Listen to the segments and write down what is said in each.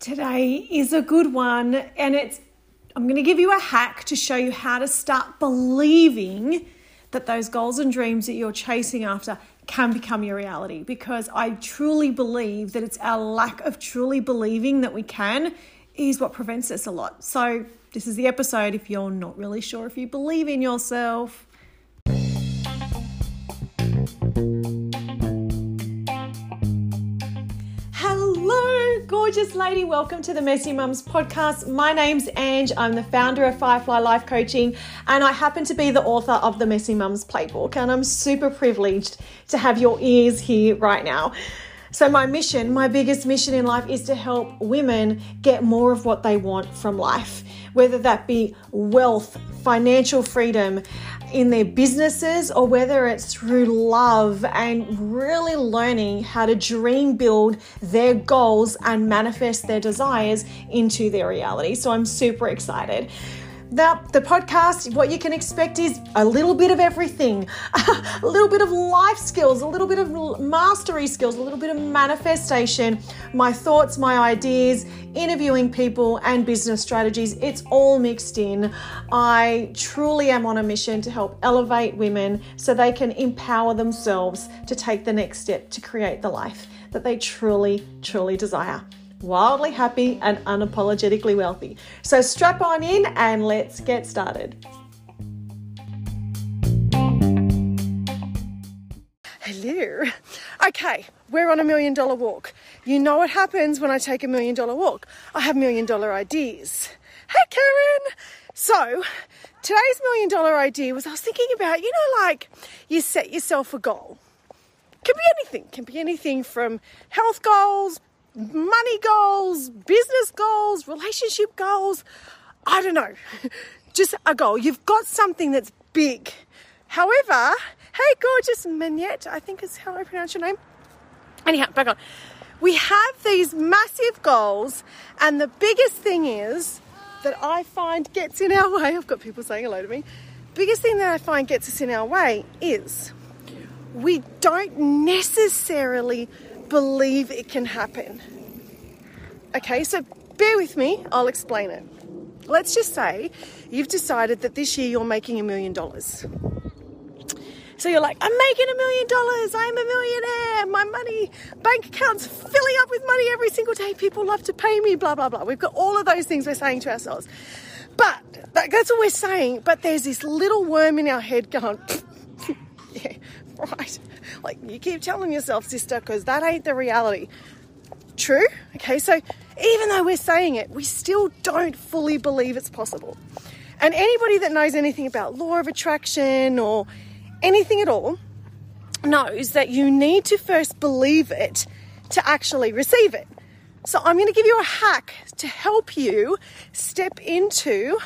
Today is a good one, and it's I'm going to give you a hack to show you how to start believing that those goals and dreams that you're chasing after can become your reality because I truly believe that it's our lack of truly believing that we can is what prevents us a lot. So, this is the episode if you're not really sure if you believe in yourself. Gorgeous lady. Welcome to the Messy Mums podcast. My name's Ange. I'm the founder of Firefly Life Coaching, and I happen to be the author of the Messy Mums Playbook. And I'm super privileged to have your ears here right now. So, my mission, my biggest mission in life is to help women get more of what they want from life, whether that be wealth, financial freedom, in their businesses or whether it's through love and really learning how to dream build their goals and manifest their desires into their reality. So I'm super excited. Now, the podcast, what you can expect is a little bit of everything a little bit of life skills, a little bit of mastery skills, a little bit of manifestation, my thoughts, my ideas, interviewing people, and business strategies. It's all mixed in. I truly am on a mission to help elevate women so they can empower themselves to take the next step to create the life that they truly, truly desire wildly happy and unapologetically wealthy. So strap on in and let's get started. Hello. Okay, we're on a million dollar walk. You know what happens when I take a million dollar walk? I have million dollar ideas. Hey, Karen. So, today's million dollar idea was I was thinking about, you know, like you set yourself a goal. Can be anything. Can be anything from health goals, money goals, business goals, relationship goals. I don't know. Just a goal. You've got something that's big. However, hey, gorgeous Manette, I think is how I pronounce your name. Anyhow, back on. We have these massive goals, and the biggest thing is that I find gets in our way. I've got people saying hello to me. Biggest thing that I find gets us in our way is we don't necessarily believe it can happen. Okay, so bear with me, I'll explain it. Let's just say you've decided that this year you're making a million dollars. So you're like, I'm making a million dollars, I'm a millionaire, my money, bank account's filling up with money every single day, people love to pay me, blah, blah, blah. We've got all of those things we're saying to ourselves. But that's what we're saying, but there's this little worm in our head going, yeah, right. Like you keep telling yourself, sister, because that ain't the reality. True? Okay, so even though we're saying it, we still don't fully believe it's possible. And anybody that knows anything about law of attraction or anything at all knows that you need to first believe it to actually receive it. So I'm going to give you a hack to help you step into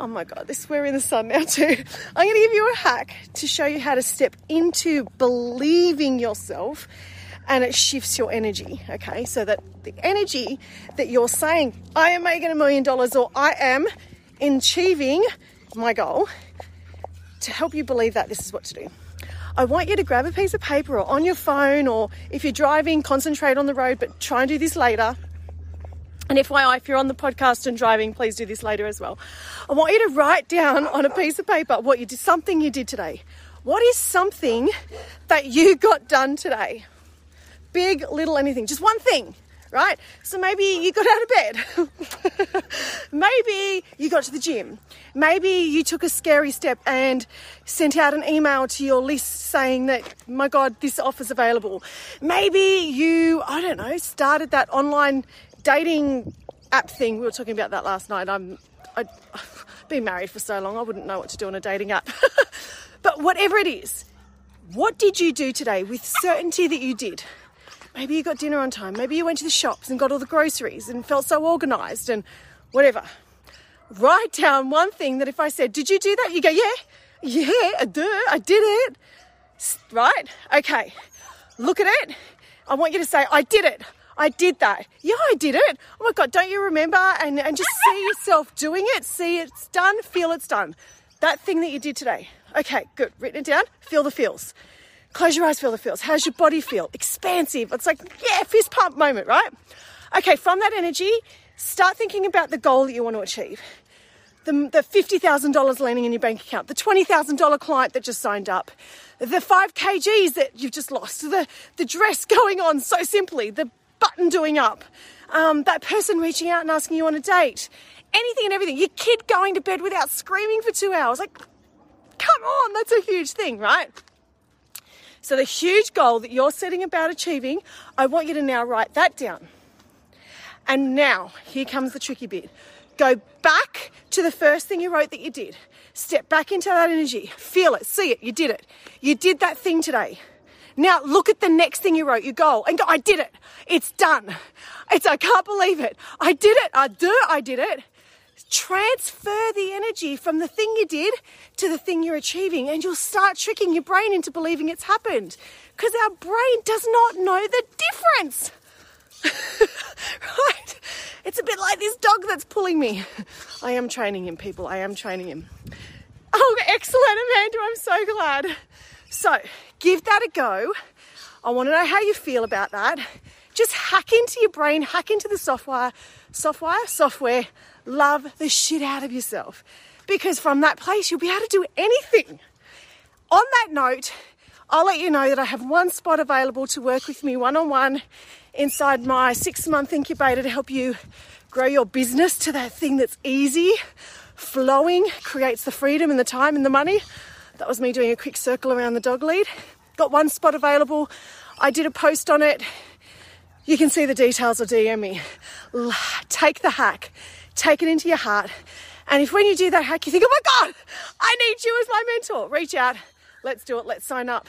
Oh my God, this we're in the sun now too. I'm going to give you a hack to show you how to step into believing yourself and it shifts your energy. Okay, so that the energy that you're saying, I am making a million dollars or I am achieving my goal, to help you believe that this is what to do. I want you to grab a piece of paper or on your phone, or if you're driving, concentrate on the road, but try and do this later. And FYI, if you're on the podcast and driving, please do this later as well. I want you to write down on a piece of paper what you did, something you did today. What is something that you got done today? Big, little, anything, just one thing, right? So maybe you got out of bed. maybe you got to the gym. Maybe you took a scary step and sent out an email to your list saying that, my God, this offer's available. Maybe you, I don't know, started that online dating app thing. We were talking about that last night. I'm, I, have been married for so long, I wouldn't know what to do on a dating app. but whatever it is, what did you do today with certainty that you did? Maybe you got dinner on time. Maybe you went to the shops and got all the groceries and felt so organized and whatever. Write down one thing that if I said, Did you do that? You go, Yeah, yeah, I do. I did it. Right? Okay. Look at it. I want you to say, I did it. I did that. Yeah, I did it. Oh my God, don't you remember? And, and just see yourself doing it. See it's done. Feel it's done. That thing that you did today. Okay, good. Written it down. Feel the feels. Close your eyes, feel the feels. How's your body feel? Expansive. It's like, yeah, fist pump moment, right? Okay, from that energy, start thinking about the goal that you want to achieve. The, the $50,000 landing in your bank account, the $20,000 client that just signed up, the five kgs that you've just lost, the, the dress going on so simply, the button doing up, um, that person reaching out and asking you on a date, anything and everything, your kid going to bed without screaming for two hours. Like, come on, that's a huge thing, right? So, the huge goal that you're setting about achieving, I want you to now write that down. And now, here comes the tricky bit. Go back to the first thing you wrote that you did. Step back into that energy. Feel it, see it, you did it. You did that thing today. Now look at the next thing you wrote, your goal, and go, I did it. It's done. It's, I can't believe it. I did it. I do, I did it. Transfer the energy from the thing you did to the thing you're achieving, and you'll start tricking your brain into believing it's happened. Because our brain does not know the difference. right? It's a bit like this dog that's pulling me. I am training him, people. I am training him. Oh, excellent, Amanda. I'm so glad. So, give that a go. I want to know how you feel about that. Just hack into your brain, hack into the software, software, software. Love the shit out of yourself. Because from that place, you'll be able to do anything. On that note, I'll let you know that I have one spot available to work with me one on one inside my six month incubator to help you grow your business to that thing that's easy, flowing, creates the freedom and the time and the money. That was me doing a quick circle around the dog lead. Got one spot available. I did a post on it. You can see the details or DM me. Take the hack, take it into your heart. And if when you do that hack, you think, oh my God, I need you as my mentor, reach out. Let's do it. Let's sign up.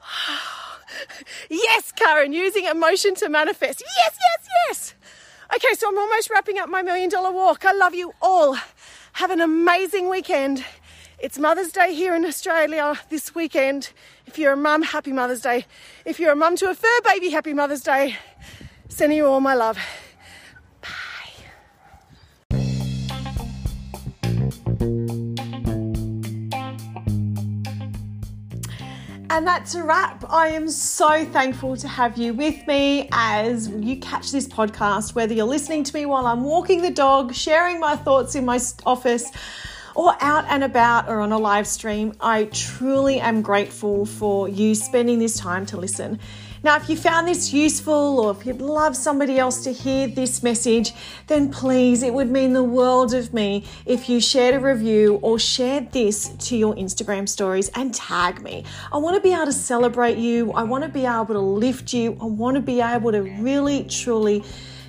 yes, Karen, using emotion to manifest. Yes, yes, yes. Okay, so I'm almost wrapping up my million dollar walk. I love you all. Have an amazing weekend. It's Mother's Day here in Australia this weekend. If you're a mum, happy Mother's Day. If you're a mum to a fur baby, happy Mother's Day. Sending you all my love. Bye. And that's a wrap. I am so thankful to have you with me as you catch this podcast, whether you're listening to me while I'm walking the dog, sharing my thoughts in my office, or out and about or on a live stream. I truly am grateful for you spending this time to listen. Now, if you found this useful or if you'd love somebody else to hear this message, then please, it would mean the world of me if you shared a review or shared this to your Instagram stories and tag me. I want to be able to celebrate you. I want to be able to lift you. I want to be able to really, truly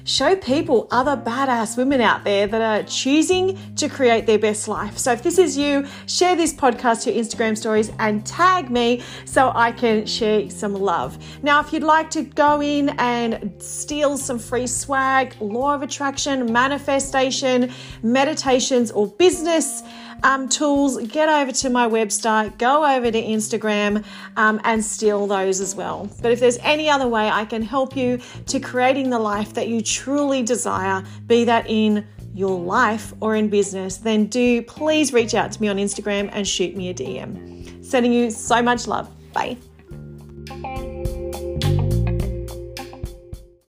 show people other badass women out there that are choosing to create their best life. So if this is you, share this podcast to your Instagram stories and tag me so I can share some love. Now, if you'd like to go in and steal some free swag, law of attraction, manifestation, meditations, or business, um, tools, get over to my website, go over to Instagram um, and steal those as well. But if there's any other way I can help you to creating the life that you truly desire, be that in your life or in business, then do please reach out to me on Instagram and shoot me a DM. Sending you so much love. Bye.